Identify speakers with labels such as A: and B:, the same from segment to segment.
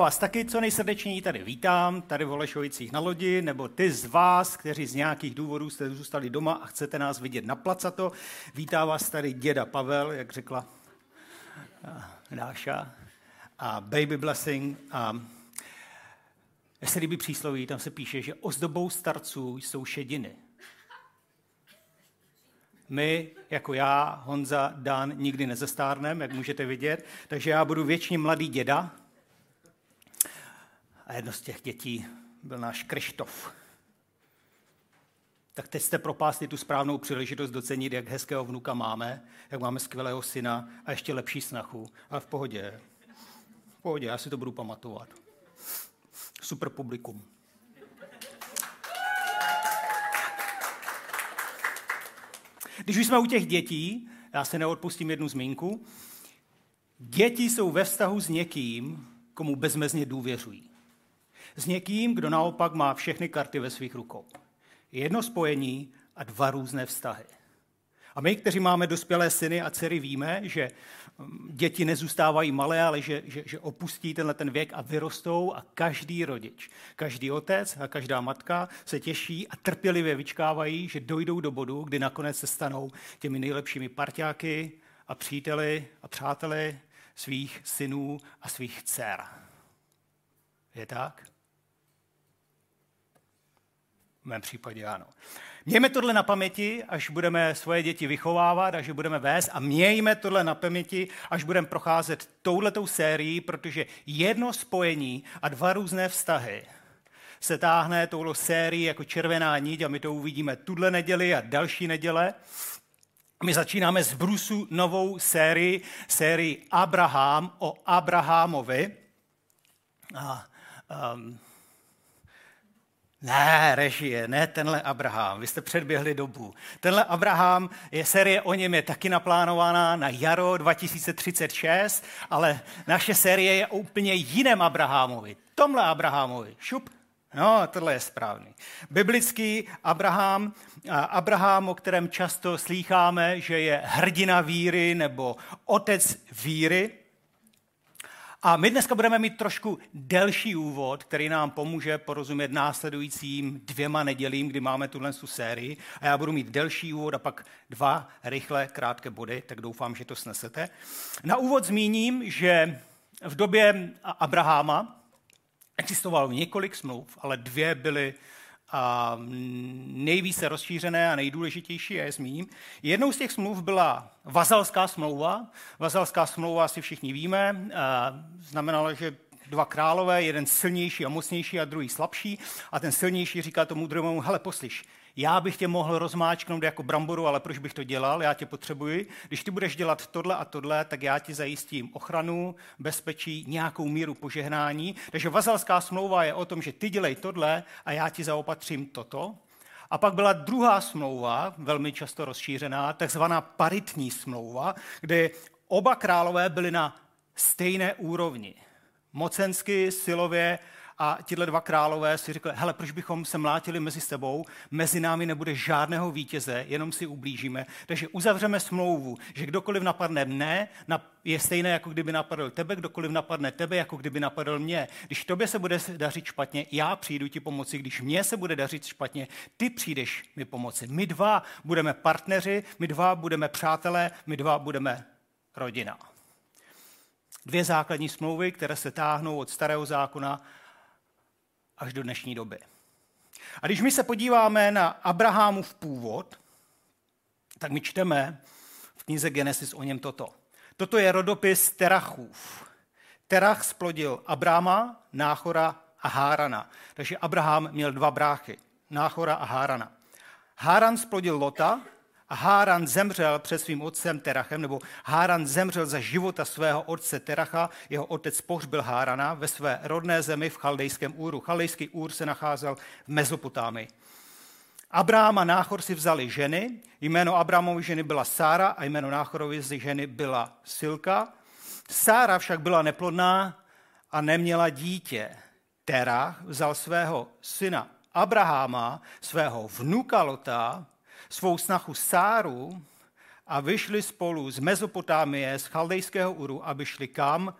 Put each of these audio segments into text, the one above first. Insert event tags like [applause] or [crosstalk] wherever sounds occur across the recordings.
A: Vás taky co nejsrdečněji tady vítám, tady v Olešovicích na lodi, nebo ty z vás, kteří z nějakých důvodů jste zůstali doma a chcete nás vidět na placato. Vítá vás tady děda Pavel, jak řekla Dáša, a Baby Blessing. A já se líbí přísloví, tam se píše, že ozdobou starců jsou šediny. My, jako já, Honza, Dan, nikdy nezestárneme, jak můžete vidět, takže já budu věčně mladý děda. A jedno z těch dětí byl náš Krištof. Tak teď jste propásli tu správnou příležitost docenit, jak hezkého vnuka máme, jak máme skvělého syna a ještě lepší snachu. A v pohodě. V pohodě, já si to budu pamatovat. Super publikum. Když už jsme u těch dětí, já se neodpustím jednu zmínku, děti jsou ve vztahu s někým, komu bezmezně důvěřují. S někým, kdo naopak má všechny karty ve svých rukou. Jedno spojení a dva různé vztahy. A my, kteří máme dospělé syny a dcery, víme, že mm, děti nezůstávají malé, ale že, že, že opustí tenhle ten věk a vyrostou a každý rodič, každý otec a každá matka se těší a trpělivě vyčkávají, že dojdou do bodu, kdy nakonec se stanou těmi nejlepšími parťáky a příteli a přáteli svých synů a svých dcer. Je tak? V mém případě ano. Mějme tohle na paměti, až budeme svoje děti vychovávat, až je budeme vést a mějme tohle na paměti, až budeme procházet touhletou sérií, protože jedno spojení a dva různé vztahy se táhne touhle sérií jako červená niť a my to uvidíme tuhle neděli a další neděle. My začínáme z Brusu novou sérii, sérii Abraham o Abrahamovi. A, um, ne, režie, ne tenhle Abraham, vy jste předběhli dobu. Tenhle Abraham, je série o něm je taky naplánovaná na jaro 2036, ale naše série je o úplně jiném Abrahamovi. Tomhle Abrahamovi. Šup. No, tohle je správný. Biblický Abraham, Abraham, o kterém často slýcháme, že je hrdina víry nebo otec víry, a my dneska budeme mít trošku delší úvod, který nám pomůže porozumět následujícím dvěma nedělím, kdy máme tuhle sérii. A já budu mít delší úvod a pak dva rychlé, krátké body, tak doufám, že to snesete. Na úvod zmíním, že v době Abraháma existovalo několik smluv, ale dvě byly a nejvíce rozšířené a nejdůležitější, já je zmíním. Jednou z těch smluv byla vazalská smlouva. Vazalská smlouva si všichni víme, znamenala, že dva králové, jeden silnější a mocnější a druhý slabší. A ten silnější říká tomu druhému, hele, poslyš, já bych tě mohl rozmáčknout jako bramboru, ale proč bych to dělal, já tě potřebuji. Když ty budeš dělat tohle a tohle, tak já ti zajistím ochranu, bezpečí, nějakou míru požehnání. Takže vazalská smlouva je o tom, že ty dělej tohle a já ti zaopatřím toto. A pak byla druhá smlouva, velmi často rozšířená, takzvaná paritní smlouva, kde oba králové byli na stejné úrovni. Mocensky, silově a tihle dva králové si řekli, hele, proč bychom se mlátili mezi sebou, mezi námi nebude žádného vítěze, jenom si ublížíme. Takže uzavřeme smlouvu, že kdokoliv napadne mne, je stejné, jako kdyby napadl tebe, kdokoliv napadne tebe, jako kdyby napadl mě. Když tobě se bude dařit špatně, já přijdu ti pomoci. Když mně se bude dařit špatně, ty přijdeš mi pomoci. My dva budeme partneři, my dva budeme přátelé, my dva budeme rodina. Dvě základní smlouvy, které se táhnou od starého zákona až do dnešní doby. A když my se podíváme na Abrahamův původ, tak my čteme v knize Genesis o něm toto. Toto je rodopis Terachův. Terach splodil Abrama, Náchora a Hárana. Takže Abraham měl dva bráchy, Náchora a Hárana. Háran splodil Lota, a Háran zemřel před svým otcem Terachem, nebo Háran zemřel za života svého otce Teracha, jeho otec pohřbil Hárana ve své rodné zemi v Chaldejském úru. Chaldejský úr se nacházel v Mezopotámii. Abraham a Náchor si vzali ženy, jméno Abrahamovy ženy byla Sára a jméno Náchorovy ženy byla Silka. Sára však byla neplodná a neměla dítě. Terach vzal svého syna Abraháma, svého vnuka Lota, svou snachu Sáru a vyšli spolu z Mezopotámie, z Chaldejského Uru, aby šli kam?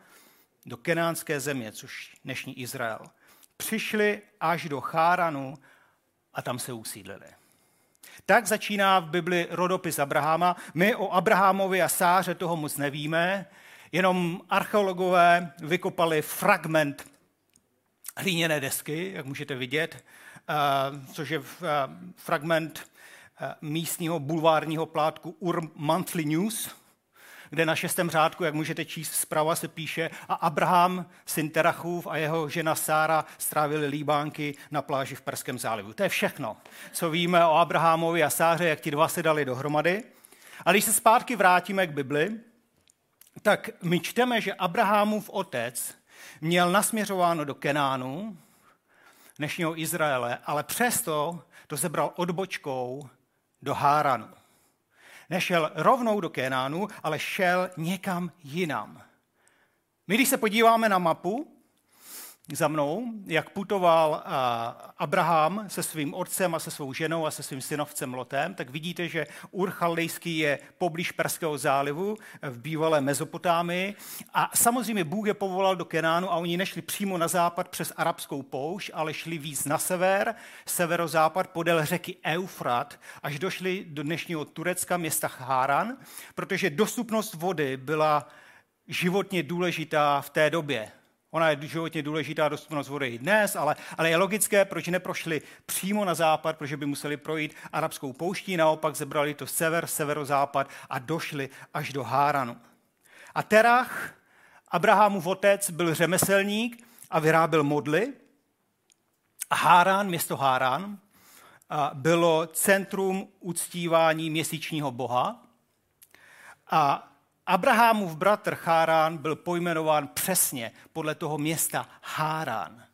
A: do kenánské země, což dnešní Izrael. Přišli až do Cháranu a tam se usídlili. Tak začíná v Bibli rodopis Abrahama. My o Abrahamovi a Sáře toho moc nevíme, jenom archeologové vykopali fragment hlíněné desky, jak můžete vidět, eh, což je eh, fragment místního bulvárního plátku Ur Monthly News, kde na šestém řádku, jak můžete číst zprava, se píše a Abraham, syn Terachův a jeho žena Sára strávili líbánky na pláži v Perském zálivu. To je všechno, co víme o Abrahamovi a Sáře, jak ti dva se dali dohromady. A když se zpátky vrátíme k Bibli, tak my čteme, že Abrahamův otec měl nasměřováno do Kenánu, dnešního Izraele, ale přesto to zebral odbočkou do Háranu. Nešel rovnou do Kenánu, ale šel někam jinam. My, když se podíváme na mapu, za mnou, jak putoval Abraham se svým otcem a se svou ženou a se svým synovcem Lotem, tak vidíte, že Ur Chaldejský je poblíž Perského zálivu v bývalé Mezopotámii a samozřejmě Bůh je povolal do Kenánu a oni nešli přímo na západ přes arabskou poušť, ale šli víc na sever, severozápad podél řeky Eufrat, až došli do dnešního Turecka, města Cháran, protože dostupnost vody byla životně důležitá v té době. Ona je životně důležitá dostupnost vody i dnes, ale, ale je logické, proč neprošli přímo na západ, protože by museli projít arabskou pouští, naopak zebrali to sever, severozápad a došli až do Háranu. A Terach, Abrahamův otec, byl řemeslník a vyráběl modly. A Hárán, město Hárán, bylo centrum uctívání měsíčního boha. A Abrahamův bratr Chárán byl pojmenován přesně podle toho města Hárán.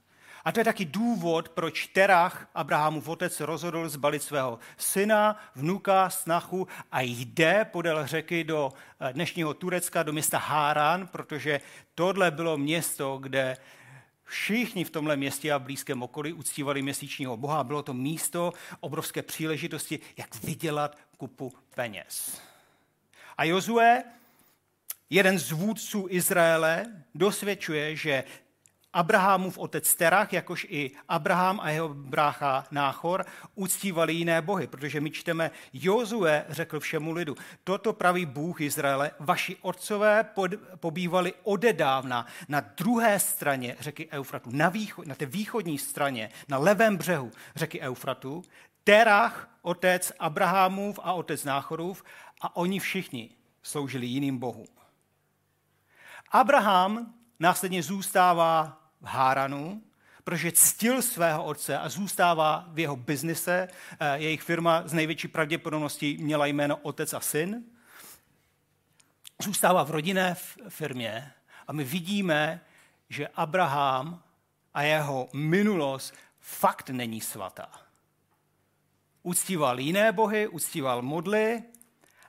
A: A to je taky důvod, proč Terach, Abrahamův otec, rozhodl zbalit svého syna, vnuka, snachu a jde podél řeky do eh, dnešního Turecka, do města Hárán, protože tohle bylo město, kde Všichni v tomhle městě a blízkém okolí uctívali měsíčního boha. Bylo to místo obrovské příležitosti, jak vydělat kupu peněz. A Jozue jeden z vůdců Izraele dosvědčuje, že Abrahamův otec Terach, jakož i Abraham a jeho brácha Náchor uctívali jiné bohy, protože my čteme, Jozue řekl všemu lidu, toto praví Bůh Izraele, vaši otcové pod, pobývali odedávna na druhé straně řeky Eufratu, na, východ, na té východní straně, na levém břehu řeky Eufratu, Terach, otec Abrahamův a otec Náchorův a oni všichni sloužili jiným bohům. Abraham následně zůstává v Háranu, protože ctil svého otce a zůstává v jeho biznise. Eh, jejich firma z největší pravděpodobností měla jméno otec a syn. Zůstává v rodinné firmě a my vidíme, že Abraham a jeho minulost fakt není svatá. Uctíval jiné bohy, uctíval modly,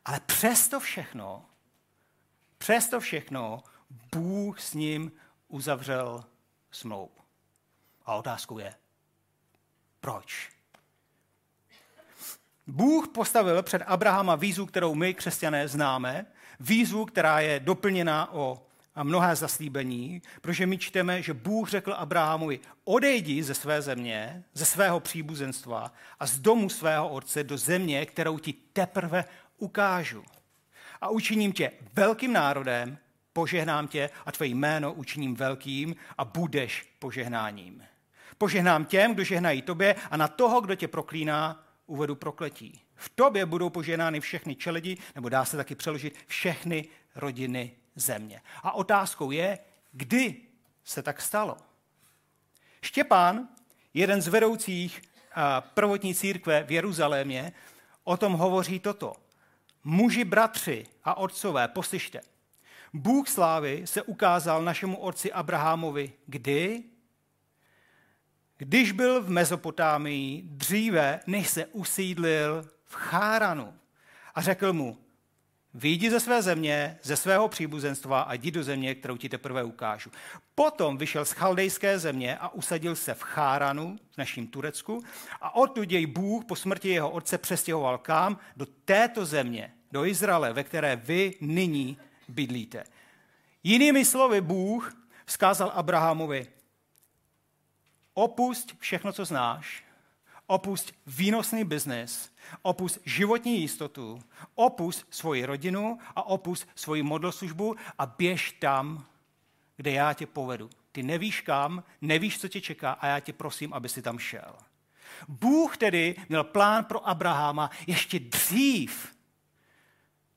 A: ale přesto všechno, přesto všechno Bůh s ním uzavřel smlouvu. A otázkou je, proč? Bůh postavil před Abrahama výzvu, kterou my, křesťané, známe, výzvu, která je doplněna o mnohé zaslíbení, protože my čteme, že Bůh řekl Abrahamovi, odejdi ze své země, ze svého příbuzenstva a z domu svého otce do země, kterou ti teprve ukážu. A učiním tě velkým národem požehnám tě a tvé jméno učiním velkým a budeš požehnáním. Požehnám těm, kdo žehnají tobě a na toho, kdo tě proklíná, uvedu prokletí. V tobě budou požehnány všechny čeledi, nebo dá se taky přeložit všechny rodiny země. A otázkou je, kdy se tak stalo. Štěpán, jeden z vedoucích prvotní církve v Jeruzalémě, o tom hovoří toto. Muži, bratři a otcové, poslyšte, Bůh slávy se ukázal našemu otci Abrahamovi kdy? Když byl v Mezopotámii dříve, než se usídlil v Cháranu. A řekl mu, Výjdi ze své země, ze svého příbuzenstva a jdi do země, kterou ti teprve ukážu. Potom vyšel z chaldejské země a usadil se v Cháranu, v naším Turecku, a odtud jej Bůh po smrti jeho otce přestěhoval kam? Do této země, do Izraele, ve které vy nyní bydlíte. Jinými slovy, Bůh vzkázal Abrahamovi, opust všechno, co znáš, opust výnosný biznis, opust životní jistotu, opust svoji rodinu a opust svoji modloslužbu a běž tam, kde já tě povedu. Ty nevíš kam, nevíš, co tě čeká a já tě prosím, aby si tam šel. Bůh tedy měl plán pro Abrahama ještě dřív,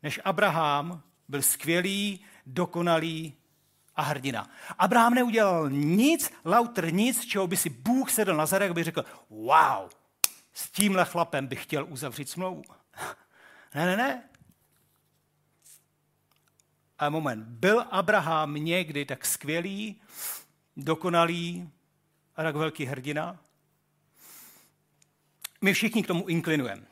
A: než Abraham byl skvělý, dokonalý a hrdina. Abraham neudělal nic, lauter nic, čeho by si Bůh sedl na zadek, aby řekl, wow, s tímhle chlapem bych chtěl uzavřít smlouvu. [laughs] Ne, ne, ne. A moment, byl Abraham někdy tak skvělý, dokonalý a tak velký hrdina? My všichni k tomu inklinujeme.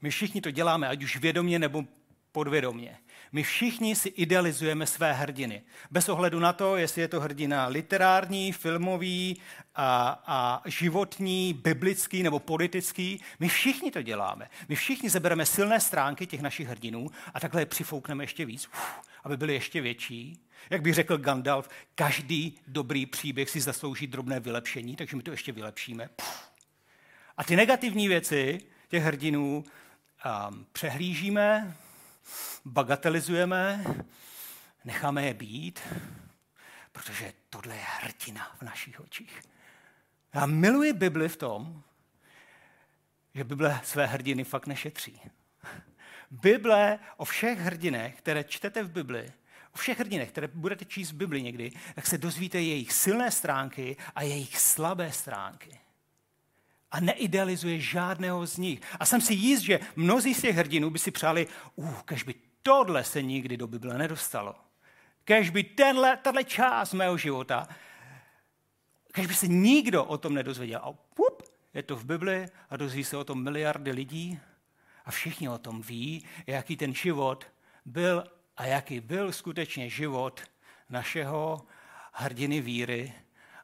A: My všichni to děláme, ať už vědomě nebo podvědomě. My všichni si idealizujeme své hrdiny. Bez ohledu na to, jestli je to hrdina literární, filmový a, a životní, biblický nebo politický. My všichni to děláme. My všichni zebereme silné stránky těch našich hrdinů a takhle je přifoukneme ještě víc, uf, aby byly ještě větší. Jak by řekl Gandalf, každý dobrý příběh si zaslouží drobné vylepšení, takže my to ještě vylepšíme. Puf. A ty negativní věci těch hrdinů um, přehlížíme, bagatelizujeme, necháme je být, protože tohle je hrdina v našich očích. Já miluji Bibli v tom, že Bible své hrdiny fakt nešetří. Bible o všech hrdinech, které čtete v Bibli, o všech hrdinech, které budete číst v Bibli někdy, tak se dozvíte jejich silné stránky a jejich slabé stránky a neidealizuje žádného z nich. A jsem si jist, že mnozí z těch hrdinů by si přáli, uh, kež by tohle se nikdy do Bible nedostalo. Kež by tenhle, tato část mého života, kež by se nikdo o tom nedozvěděl. A pup, je to v Bibli a dozví se o tom miliardy lidí a všichni o tom ví, jaký ten život byl a jaký byl skutečně život našeho hrdiny víry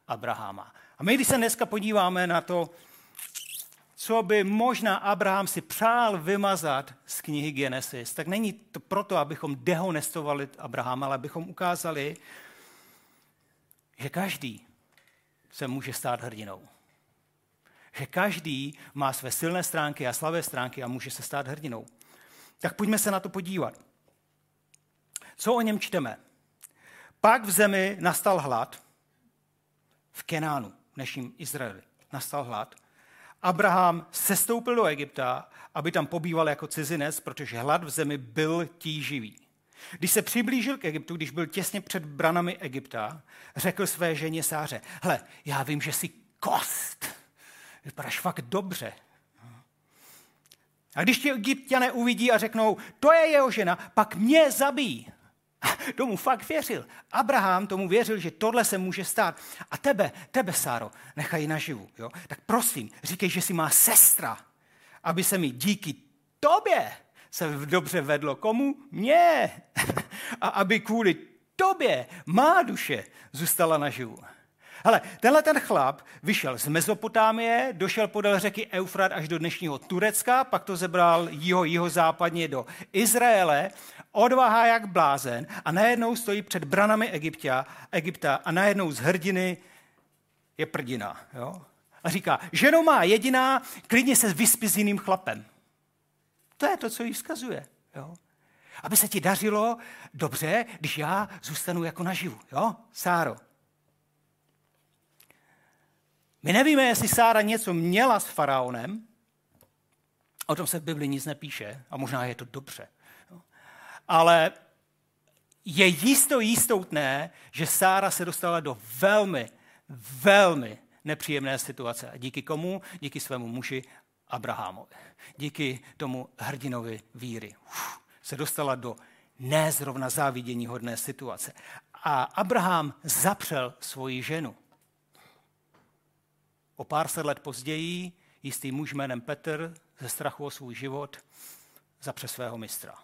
A: Abrahama. A my, když se dneska podíváme na to, co by možná Abraham si přál vymazat z knihy Genesis, tak není to proto, abychom dehonestovali Abrahama, ale abychom ukázali, že každý se může stát hrdinou. Že každý má své silné stránky a slabé stránky a může se stát hrdinou. Tak pojďme se na to podívat. Co o něm čteme? Pak v zemi nastal hlad v Kenánu, dnešním Izraeli. Nastal hlad Abraham sestoupil do Egypta, aby tam pobýval jako cizinec, protože hlad v zemi byl tíživý. Když se přiblížil k Egyptu, když byl těsně před branami Egypta, řekl své ženě Sáře, hle, já vím, že jsi kost, vypadáš fakt dobře. A když tě egyptiané uvidí a řeknou, to je jeho žena, pak mě zabíjí. [laughs] Tomu fakt věřil. Abraham tomu věřil, že tohle se může stát. A tebe, tebe, Sáro, nechají naživu. Jo? Tak prosím, říkej, že si má sestra, aby se mi díky tobě se dobře vedlo. Komu? Mně. [laughs] A aby kvůli tobě má duše zůstala naživu. Ale tenhle ten chlap vyšel z Mezopotámie, došel podél řeky Eufrat až do dnešního Turecka, pak to zebral jeho, jeho západně do Izraele, odvaha jak blázen a najednou stojí před branami Egyptia, Egypta a najednou z hrdiny je prdina. Jo? A říká, ženo má jediná, klidně se vyspí s jiným chlapem. To je to, co jí vzkazuje. Jo? Aby se ti dařilo dobře, když já zůstanu jako naživu. Jo? Sáro, my nevíme, jestli Sára něco měla s faraonem, o tom se v Bibli nic nepíše a možná je to dobře. Ale je jisto jistoutné, že Sára se dostala do velmi, velmi nepříjemné situace. A díky komu? Díky svému muži Abrahamovi. Díky tomu hrdinovi víry. Uf, se dostala do nezrovna závidění hodné situace. A Abraham zapřel svoji ženu. O pár set let později jistý muž jménem Petr ze strachu o svůj život zapře svého mistra.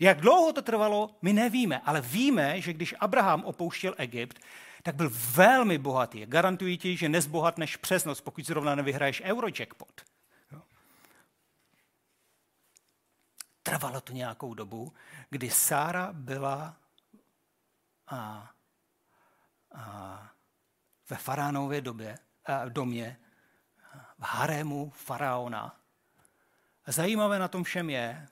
A: Jak dlouho to trvalo, my nevíme, ale víme, že když Abraham opouštěl Egypt, tak byl velmi bohatý. Garantuji ti, že nezbohatneš přes noc, pokud zrovna nevyhraješ Eurojackpot. Trvalo to nějakou dobu, kdy Sára byla a ve faránově době, domě, v harému faraona. Zajímavé na tom všem je,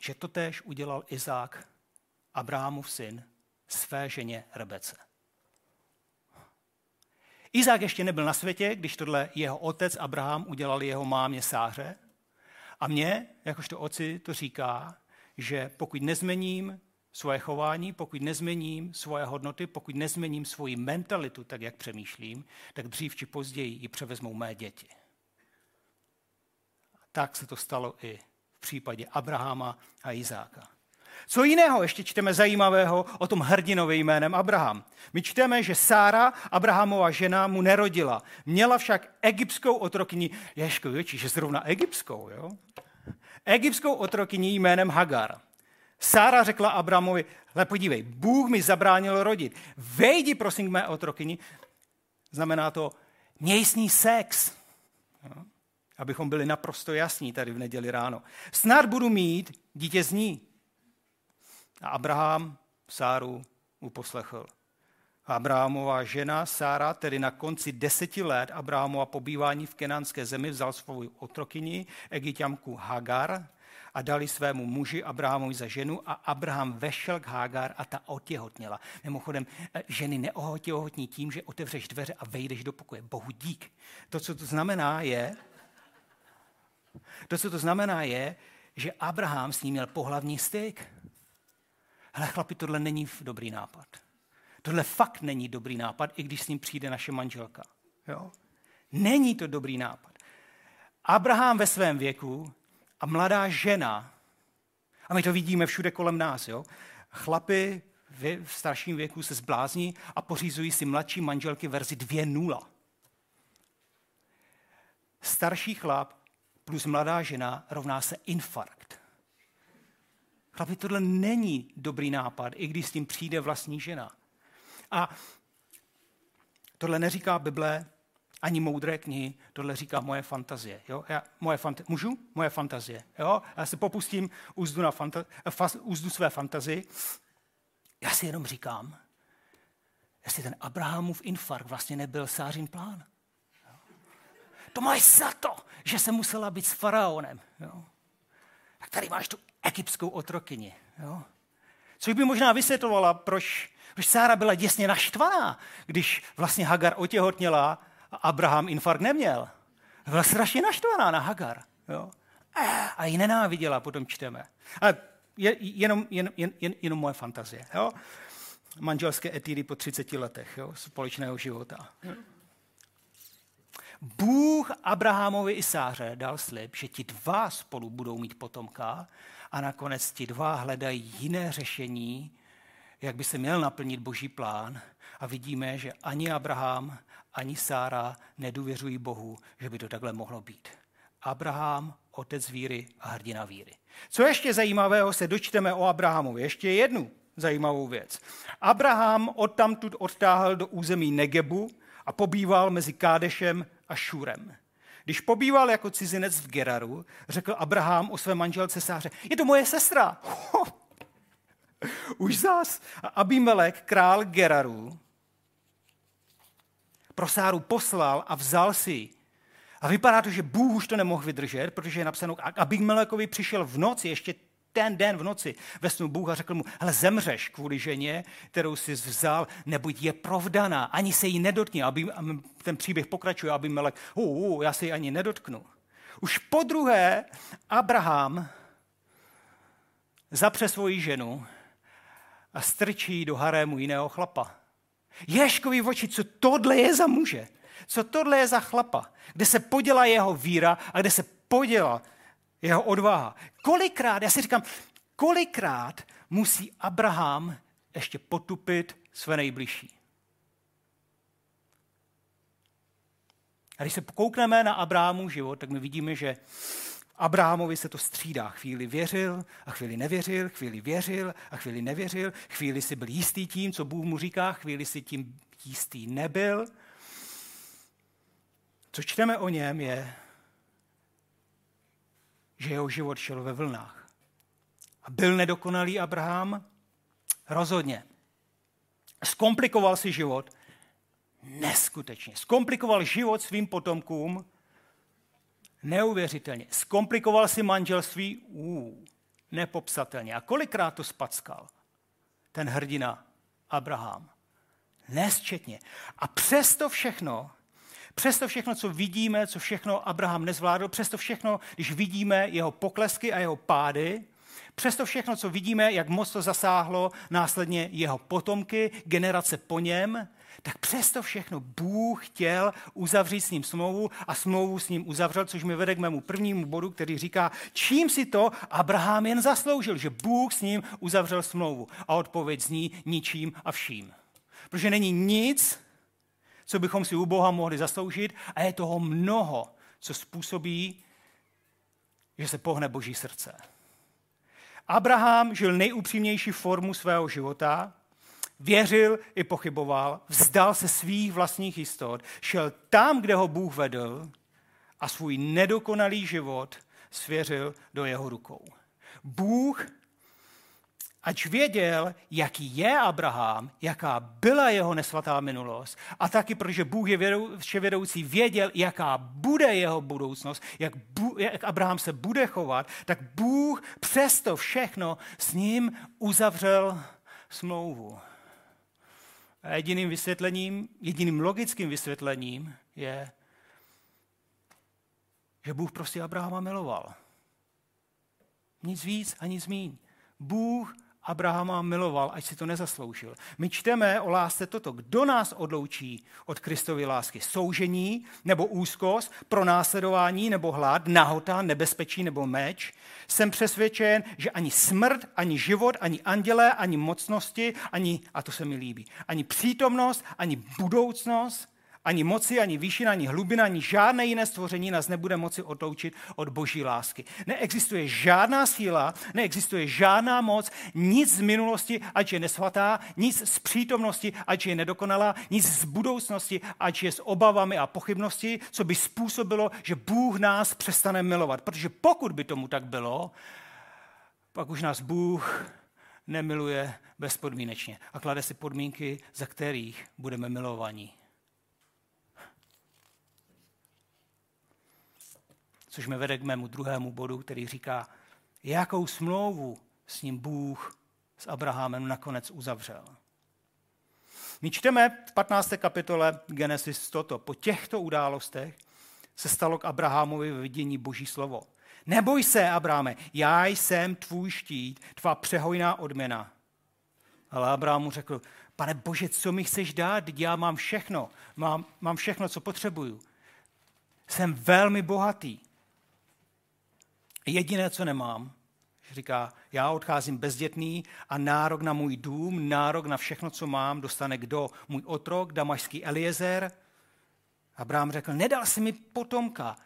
A: že to též udělal Izák, Abrahamův syn, své ženě Rebece. Izák ještě nebyl na světě, když tohle jeho otec Abraham udělal jeho mámě Sáře. A mě, jakožto otci, to říká, že pokud nezměním svoje chování, pokud nezměním svoje hodnoty, pokud nezměním svoji mentalitu, tak jak přemýšlím, tak dřív či později ji převezmou mé děti. Tak se to stalo i v případě Abrahama a Izáka. Co jiného ještě čteme zajímavého o tom hrdinovi jménem Abraham? My čteme, že Sára, Abrahamova žena, mu nerodila. Měla však egyptskou otrokyni, ježko, větší, že zrovna egyptskou, jo? Egyptskou otrokyni jménem Hagar. Sára řekla Abrahamovi, ale podívej, Bůh mi zabránil rodit. Vejdi prosím k mé otrokyni. Znamená to, měj s ní sex. Jo? Abychom byli naprosto jasní tady v neděli ráno. Snad budu mít dítě z ní. A Abraham Sáru uposlechl. Abrahamová žena Sára, tedy na konci deseti let Abrahamova pobývání v kenánské zemi, vzal svou otrokyni, egyptianku Hagar, a dali svému muži Abrahamovi za ženu a Abraham vešel k Hagar a ta otěhotněla. Mimochodem, eh, ženy neotěhotní tím, že otevřeš dveře a vejdeš do pokoje. Bohu dík. To, co to znamená, je, to, co to znamená, je, že Abraham s ním měl pohlavní styk. Hele, chlapi, tohle není dobrý nápad. Tohle fakt není dobrý nápad, i když s ním přijde naše manželka. Jo? Není to dobrý nápad. Abraham ve svém věku a mladá žena, a my to vidíme všude kolem nás, jo? chlapy v starším věku se zblázní a pořizují si mladší manželky verzi 2.0. Starší chlap plus mladá žena rovná se infarkt. Chlapi, tohle není dobrý nápad, i když s tím přijde vlastní žena. A tohle neříká Bible, ani moudré knihy, tohle říká moje fantazie. Jo? Já, moje fanta- můžu? Moje fantazie. Jo? Já si popustím úzdu, na fanta- fas- úzdu své fantazie. Já si jenom říkám, jestli ten Abrahamův infarkt vlastně nebyl Sářin plán. Jo? To máš za to, že se musela být s faraonem. Jo? Tak tady máš tu egyptskou otrokyni. Jo? Což by možná vysvětlovala, proč, proč Sára byla děsně naštvaná, když vlastně Hagar otěhotněla a Abraham infarkt neměl. Byla strašně naštvaná na Hagar. Jo? A ji nenáviděla, potom čteme. Ale je, jenom, jen, jen, jen, jenom moje fantazie. Jo? Manželské etídy po 30 letech jo? společného života. Bůh Abrahamovi i Sáře dal slib, že ti dva spolu budou mít potomka a nakonec ti dva hledají jiné řešení, jak by se měl naplnit boží plán. A vidíme, že ani Abraham, ani Sára nedůvěřují Bohu, že by to takhle mohlo být. Abraham, otec víry a hrdina víry. Co ještě zajímavého se dočteme o Abrahamu? Ještě jednu zajímavou věc. Abraham odtamtud odtáhl do území Negebu a pobýval mezi Kádešem a Šurem. Když pobýval jako cizinec v Geraru, řekl Abraham o své manželce Sáře, je to moje sestra. [laughs] Už zás Abimelek, král Geraru, pro Sáru poslal a vzal si A vypadá to, že Bůh už to nemohl vydržet, protože je napsáno, Abimelekovi přišel v noci, ještě ten den v noci ve snu Bůh a řekl mu, hele, zemřeš kvůli ženě, kterou jsi vzal, neboť je provdaná, ani se jí nedotkni. Aby, ten příběh pokračuje, aby Melek, uh, uh, já se jí ani nedotknu. Už po druhé Abraham zapře svoji ženu a strčí do harému jiného chlapa. Ježkový oči, co tohle je za muže? Co tohle je za chlapa? Kde se podělá jeho víra a kde se podělá jeho odvaha. Kolikrát, já si říkám, kolikrát musí Abraham ještě potupit své nejbližší? A když se koukneme na Abrahamův život, tak my vidíme, že Abrahamovi se to střídá. Chvíli věřil a chvíli nevěřil, chvíli věřil a chvíli nevěřil, chvíli si byl jistý tím, co Bůh mu říká, chvíli si tím jistý nebyl. Co čteme o něm je, že jeho život šel ve vlnách. A byl nedokonalý Abraham? Rozhodně. Zkomplikoval si život neskutečně. Zkomplikoval život svým potomkům neuvěřitelně. Zkomplikoval si manželství ú, nepopsatelně. A kolikrát to spackal ten hrdina Abraham? Nesčetně. A přesto všechno, přesto všechno, co vidíme, co všechno Abraham nezvládl, přesto všechno, když vidíme jeho poklesky a jeho pády, Přesto všechno, co vidíme, jak moc to zasáhlo následně jeho potomky, generace po něm, tak přesto všechno Bůh chtěl uzavřít s ním smlouvu a smlouvu s ním uzavřel, což mi vede k mému prvnímu bodu, který říká, čím si to Abraham jen zasloužil, že Bůh s ním uzavřel smlouvu. A odpověď zní ničím a vším. Protože není nic, co bychom si u Boha mohli zasloužit a je toho mnoho, co způsobí, že se pohne Boží srdce. Abraham žil nejupřímnější formu svého života, věřil i pochyboval, vzdal se svých vlastních jistot, šel tam, kde ho Bůh vedl a svůj nedokonalý život svěřil do jeho rukou. Bůh Ač věděl, jaký je Abraham, jaká byla jeho nesvatá minulost a taky, protože Bůh je vševědoucí, věděl, jaká bude jeho budoucnost, jak, Bu, jak Abraham se bude chovat, tak Bůh přesto všechno s ním uzavřel smlouvu. A jediným vysvětlením, jediným logickým vysvětlením je, že Bůh prostě Abrahama miloval. Nic víc a nic míň. Bůh Abrahama miloval, ať si to nezasloužil. My čteme o lásce toto. Kdo nás odloučí od Kristovy lásky? Soužení nebo úzkost, pronásledování nebo hlad, nahota, nebezpečí nebo meč? Jsem přesvědčen, že ani smrt, ani život, ani andělé, ani mocnosti, ani, a to se mi líbí, ani přítomnost, ani budoucnost, ani moci, ani výšina, ani hlubina, ani žádné jiné stvoření nás nebude moci odloučit od boží lásky. Neexistuje žádná síla, neexistuje žádná moc, nic z minulosti, ať je nesvatá, nic z přítomnosti, ať je nedokonalá, nic z budoucnosti, ať je s obavami a pochybnosti, co by způsobilo, že Bůh nás přestane milovat. Protože pokud by tomu tak bylo, pak už nás Bůh nemiluje bezpodmínečně a klade si podmínky, za kterých budeme milovaní. Což mě vede k mému druhému bodu, který říká, jakou smlouvu s ním Bůh s Abrahamem nakonec uzavřel. My čteme v 15. kapitole Genesis toto. Po těchto událostech se stalo k Abrahamovi ve vidění Boží slovo. Neboj se, Abrahame, já jsem tvůj štít, tvá přehojná odměna. Ale Abraham mu řekl, pane Bože, co mi chceš dát? Já mám všechno, mám, mám všechno, co potřebuju. Jsem velmi bohatý. Jediné, co nemám, říká, já odcházím bezdětný a nárok na můj dům, nárok na všechno, co mám, dostane kdo? Můj otrok, damašský Eliezer. Abraham řekl, nedal si mi potomka,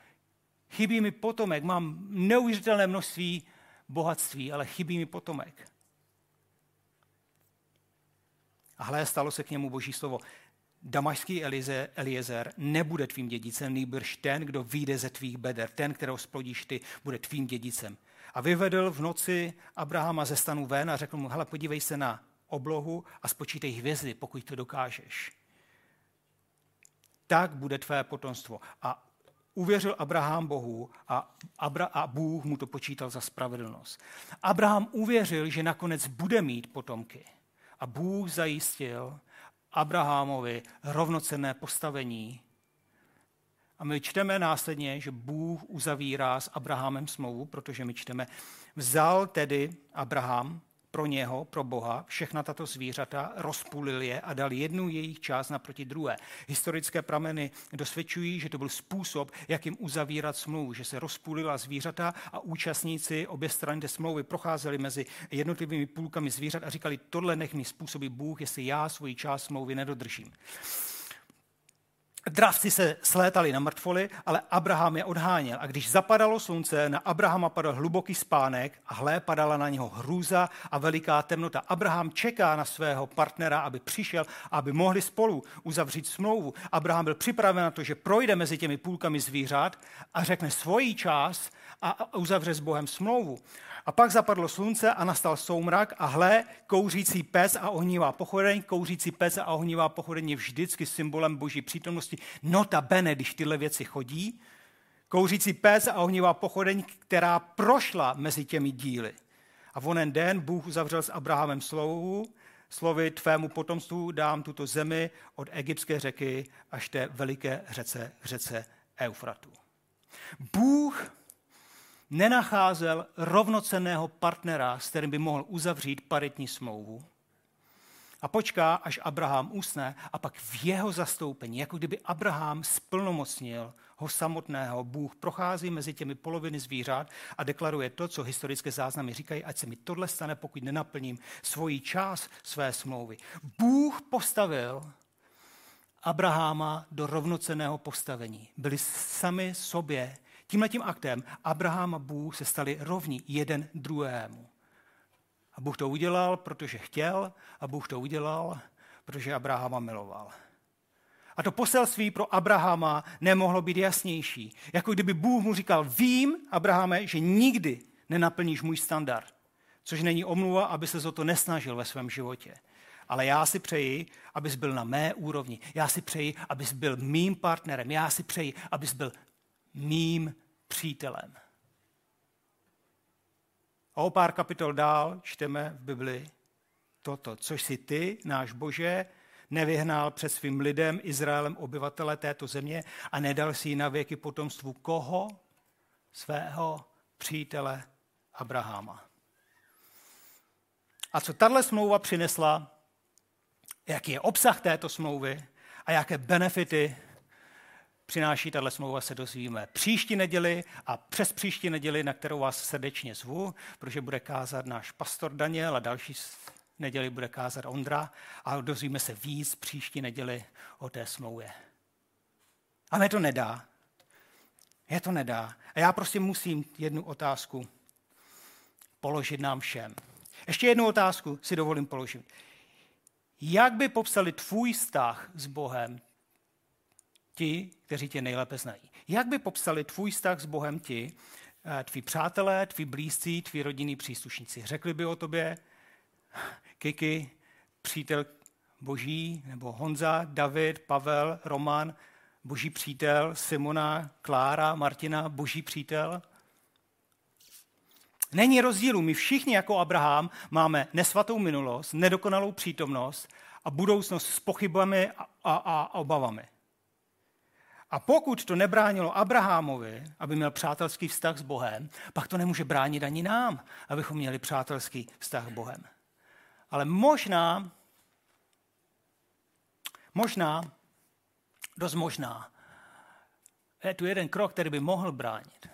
A: chybí mi potomek, mám neuvěřitelné množství bohatství, ale chybí mi potomek. A hle, stalo se k němu boží slovo. Damašský Eliezer nebude tvým dědicem, nejbrž ten, kdo vyjde ze tvých beder, ten, kterého splodíš ty, bude tvým dědicem. A vyvedl v noci Abrahama ze stanu ven a řekl mu, hele, podívej se na oblohu a spočítej hvězdy, pokud to dokážeš. Tak bude tvé potomstvo. A uvěřil Abraham Bohu a, Abra- a Bůh mu to počítal za spravedlnost. Abraham uvěřil, že nakonec bude mít potomky. A Bůh zajistil, Abrahamovi rovnocenné postavení. A my čteme následně, že Bůh uzavírá s Abrahamem smlouvu, protože my čteme, vzal tedy Abraham pro něho, pro Boha, všechna tato zvířata, rozpůlil je a dal jednu jejich část naproti druhé. Historické prameny dosvědčují, že to byl způsob, jak jim uzavírat smlouvu, že se rozpůlila zvířata a účastníci obě strany té smlouvy procházeli mezi jednotlivými půlkami zvířat a říkali, tohle nech mi způsobí Bůh, jestli já svoji část smlouvy nedodržím. Dravci se slétali na mrtvoly, ale Abraham je odháněl. A když zapadalo slunce, na Abrahama padal hluboký spánek a hlé padala na něho hrůza a veliká temnota. Abraham čeká na svého partnera, aby přišel, aby mohli spolu uzavřít smlouvu. Abraham byl připraven na to, že projde mezi těmi půlkami zvířat a řekne svoji část a uzavře s Bohem smlouvu. A pak zapadlo slunce a nastal soumrak a hle, kouřící pes a ohnívá pochodeň. Kouřící pes a ohnívá pochodeň je vždycky symbolem boží přítomnosti. Nota bene, když tyhle věci chodí. Kouřící pes a ohnívá pochodeň, která prošla mezi těmi díly. A v onen den Bůh uzavřel s Abrahamem slovu, slovy tvému potomstvu dám tuto zemi od egyptské řeky až té veliké řece, řece Eufratu. Bůh nenacházel rovnocenného partnera, s kterým by mohl uzavřít paritní smlouvu. A počká, až Abraham usne a pak v jeho zastoupení, jako kdyby Abraham splnomocnil ho samotného, Bůh prochází mezi těmi poloviny zvířat a deklaruje to, co historické záznamy říkají, ať se mi tohle stane, pokud nenaplním svoji část své smlouvy. Bůh postavil Abraháma do rovnoceného postavení. Byli sami sobě Tímhletím aktem Abraham a Bůh se stali rovní jeden druhému. A Bůh to udělal, protože chtěl, a Bůh to udělal, protože Abrahama miloval. A to poselství pro Abrahama nemohlo být jasnější. Jako kdyby Bůh mu říkal, vím, Abrahame, že nikdy nenaplníš můj standard. Což není omluva, aby se o to nesnažil ve svém životě. Ale já si přeji, abys byl na mé úrovni. Já si přeji, abys byl mým partnerem. Já si přeji, abys byl mým přítelem. A o pár kapitol dál čteme v Bibli toto, což si ty, náš Bože, nevyhnal před svým lidem, Izraelem, obyvatele této země a nedal si ji na věky potomstvu koho? Svého přítele Abraháma. A co tahle smlouva přinesla, jaký je obsah této smlouvy a jaké benefity přináší tahle smlouva, se dozvíme příští neděli a přes příští neděli, na kterou vás srdečně zvu, protože bude kázat náš pastor Daniel a další neděli bude kázat Ondra a dozvíme se víc příští neděli o té smlouvě. A mě to nedá. Je to nedá. A já prostě musím jednu otázku položit nám všem. Ještě jednu otázku si dovolím položit. Jak by popsali tvůj vztah s Bohem ti, kteří tě nejlépe znají. Jak by popsali tvůj vztah s Bohem ti, eh, tví přátelé, tví blízcí, tví rodinní příslušníci? Řekli by o tobě Kiki, přítel boží, nebo Honza, David, Pavel, Roman, boží přítel, Simona, Klára, Martina, boží přítel? Není rozdílu. My všichni jako Abraham máme nesvatou minulost, nedokonalou přítomnost a budoucnost s pochybami a, a, a obavami. A pokud to nebránilo Abrahamovi, aby měl přátelský vztah s Bohem, pak to nemůže bránit ani nám, abychom měli přátelský vztah s Bohem. Ale možná, možná, dost možná, je tu jeden krok, který by mohl bránit.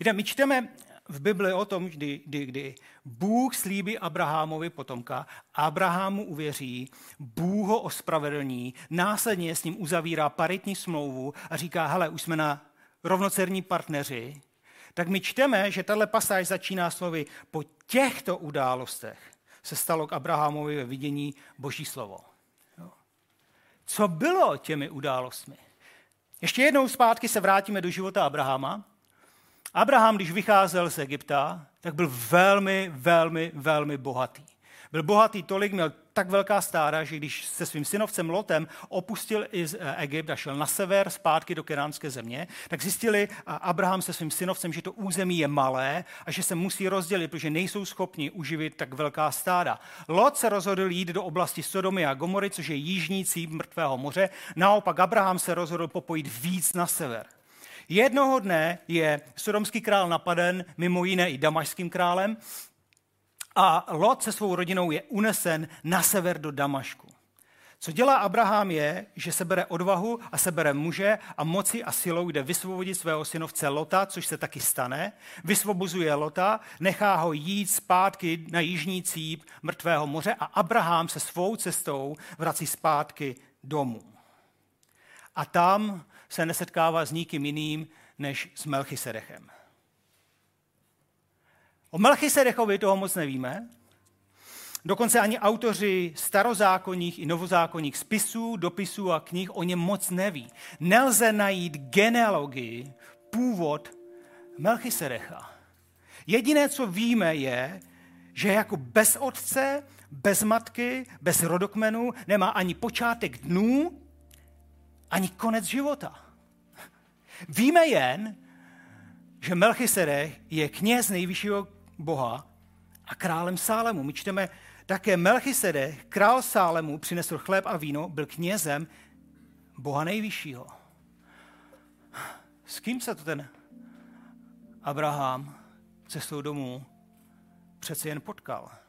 A: Víte, my čteme v Bibli o tom, kdy, kdy, kdy Bůh slíbí Abrahamovi potomka, Abrahamu uvěří, Bůh ho ospravedlní, následně s ním uzavírá paritní smlouvu a říká, hele, už jsme na rovnocerní partneři, tak my čteme, že tahle pasáž začíná slovy po těchto událostech se stalo k Abrahamovi ve vidění Boží slovo. Co bylo těmi událostmi? Ještě jednou zpátky se vrátíme do života Abrahama Abraham, když vycházel z Egypta, tak byl velmi, velmi, velmi bohatý. Byl bohatý tolik, měl tak velká stáda, že když se svým synovcem Lotem opustil z eh, Egypt a šel na sever zpátky do kenánské země, tak zjistili Abraham se svým synovcem, že to území je malé a že se musí rozdělit, protože nejsou schopni uživit tak velká stáda. Lot se rozhodl jít do oblasti Sodomy a Gomory, což je jižní cíp mrtvého moře. Naopak Abraham se rozhodl popojit víc na sever. Jednoho dne je sodomský král napaden, mimo jiné i damašským králem, a Lot se svou rodinou je unesen na sever do Damašku. Co dělá Abraham je, že se bere odvahu a se bere muže a moci a silou jde vysvobodit svého synovce Lota, což se taky stane. Vysvobozuje Lota, nechá ho jít zpátky na jižní cíp mrtvého moře a Abraham se svou cestou vrací zpátky domů. A tam se nesetkává s nikým jiným než s Melchisedechem. O Melchisedechovi toho moc nevíme. Dokonce ani autoři starozákonních i novozákonních spisů, dopisů a knih o něm moc neví. Nelze najít genealogii, původ Melchisedecha. Jediné, co víme, je, že jako bez otce, bez matky, bez rodokmenu nemá ani počátek dnů, ani konec života. Víme jen, že Melchisedech je kněz nejvyššího Boha a králem Sálemu. My čteme také Melchisedech, král Sálemu, přinesl chléb a víno, byl knězem Boha nejvyššího. S kým se to ten Abraham cestou domů přece jen potkal?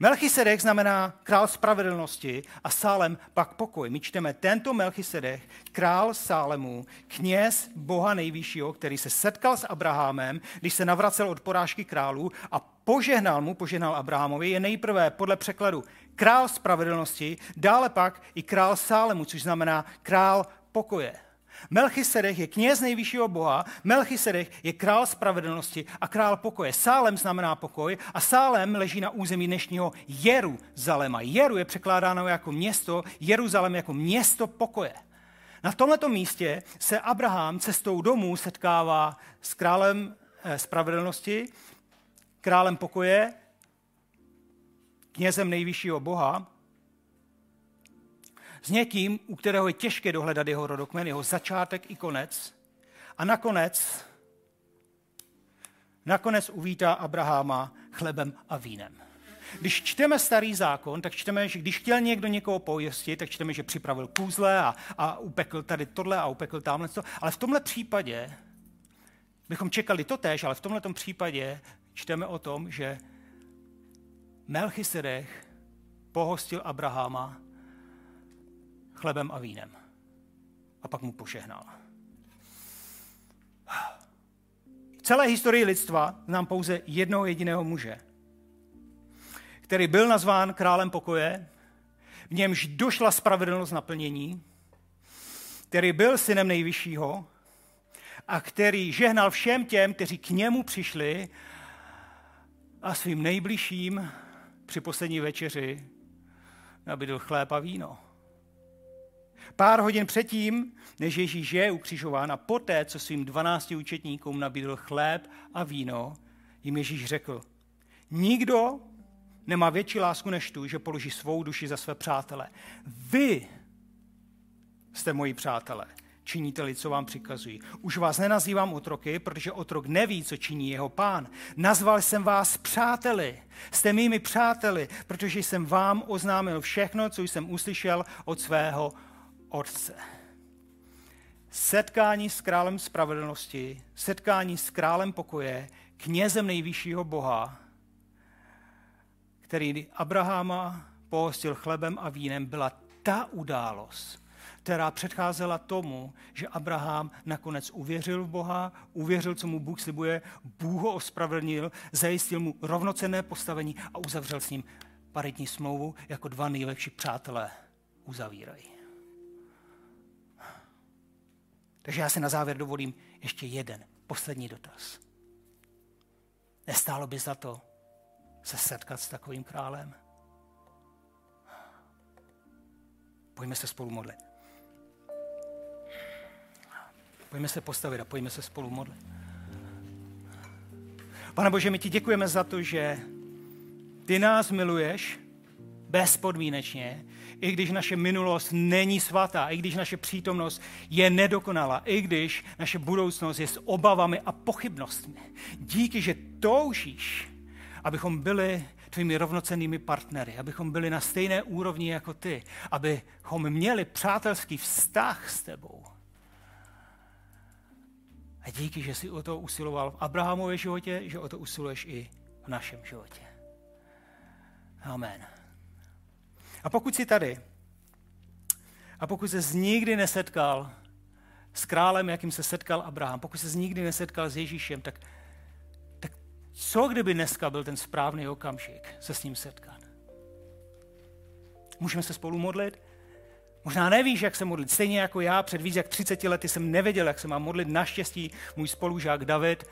A: Melchisedek znamená král spravedlnosti a Sálem pak pokoj. My čteme tento Melchisedek, král Sálemu, kněz Boha nejvyššího, který se setkal s Abrahamem, když se navracel od porážky králů a požehnal mu, požehnal Abrahamovi, je nejprve podle překladu král spravedlnosti, dále pak i král Sálemu, což znamená král pokoje. Melchisedech je kněz nejvyššího boha, Melchisedech je král spravedlnosti a král pokoje. Sálem znamená pokoj a Sálem leží na území dnešního Jeruzalema. Jeru je překládáno jako město, Jeruzalem jako město pokoje. Na tomto místě se Abraham cestou domů setkává s králem eh, spravedlnosti, králem pokoje, knězem nejvyššího boha s někým, u kterého je těžké dohledat jeho rodokmen, jeho začátek i konec. A nakonec, nakonec uvítá Abraháma chlebem a vínem. Když čteme starý zákon, tak čteme, že když chtěl někdo někoho pojistit, tak čteme, že připravil kůzle a, a upekl tady tohle a upekl tamhle. Ale v tomhle případě bychom čekali to tež, ale v tomhle případě čteme o tom, že Melchisedech pohostil Abraháma chlebem a vínem. A pak mu požehnal. V celé historii lidstva znám pouze jednoho jediného muže, který byl nazván králem pokoje, v němž došla spravedlnost naplnění, který byl synem nejvyššího a který žehnal všem těm, kteří k němu přišli a svým nejbližším při poslední večeři nabídl chléb a víno. Pár hodin předtím, než Ježíš je ukřižován a poté, co svým dvanácti učetníkům nabídl chléb a víno, jim Ježíš řekl, nikdo nemá větší lásku než tu, že položí svou duši za své přátele. Vy jste moji přátelé, činíte-li, co vám přikazují. Už vás nenazývám otroky, protože otrok neví, co činí jeho pán. Nazval jsem vás přáteli. Jste mými přáteli, protože jsem vám oznámil všechno, co jsem uslyšel od svého Otce. Setkání s králem spravedlnosti, setkání s králem pokoje, knězem nejvyššího Boha, který Abraháma pohostil chlebem a vínem, byla ta událost, která předcházela tomu, že Abraham nakonec uvěřil v Boha, uvěřil, co mu Bůh slibuje, Bůh ho ospravedlnil, zajistil mu rovnocenné postavení a uzavřel s ním paritní smlouvu, jako dva nejlepší přátelé uzavírají. Takže já si na závěr dovolím ještě jeden, poslední dotaz. Nestálo by za to se setkat s takovým králem? Pojďme se spolu modlit. Pojďme se postavit a pojďme se spolu modlit. Pane Bože, my ti děkujeme za to, že ty nás miluješ bezpodmínečně, i když naše minulost není svatá, i když naše přítomnost je nedokonalá, i když naše budoucnost je s obavami a pochybnostmi. Díky, že toužíš, abychom byli tvými rovnocennými partnery, abychom byli na stejné úrovni jako ty, abychom měli přátelský vztah s tebou. A díky, že jsi o to usiloval v Abrahamově životě, že o to usiluješ i v našem životě. Amen. A pokud jsi tady, a pokud se nikdy nesetkal s králem, jakým se setkal Abraham, pokud se nikdy nesetkal s Ježíšem, tak, tak co kdyby dneska byl ten správný okamžik se s ním setkat? Můžeme se spolu modlit? Možná nevíš, jak se modlit. Stejně jako já před víc jak 30 lety jsem nevěděl, jak se mám modlit. Naštěstí můj spolužák David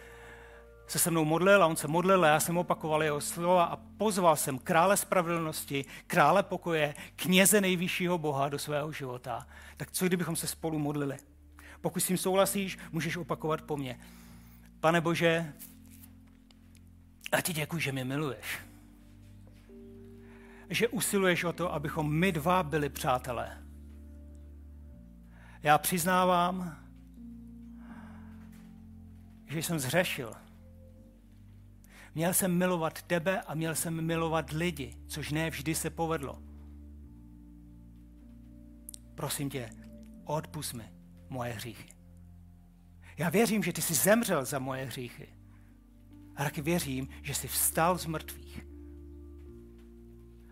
A: se se mnou modlil a on se modlil a já jsem opakoval jeho slova a pozval jsem krále spravedlnosti, krále pokoje, kněze nejvyššího Boha do svého života. Tak co kdybychom se spolu modlili? Pokud s tím souhlasíš, můžeš opakovat po mně. Pane Bože, a ti děkuji, že mě miluješ. Že usiluješ o to, abychom my dva byli přátelé. Já přiznávám, že jsem zřešil. Měl jsem milovat tebe a měl jsem milovat lidi, což ne vždy se povedlo. Prosím tě, odpust mi moje hříchy. Já věřím, že ty jsi zemřel za moje hříchy. A taky věřím, že jsi vstal z mrtvých.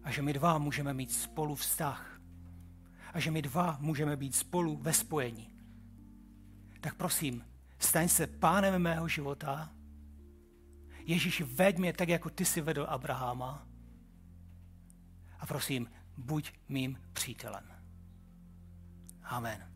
A: A že my dva můžeme mít spolu vztah. A že my dva můžeme být spolu ve spojení. Tak prosím, staň se pánem mého života. Ježíš, veď mě tak, jako ty si vedl Abraháma. A prosím, buď mým přítelem. Amen.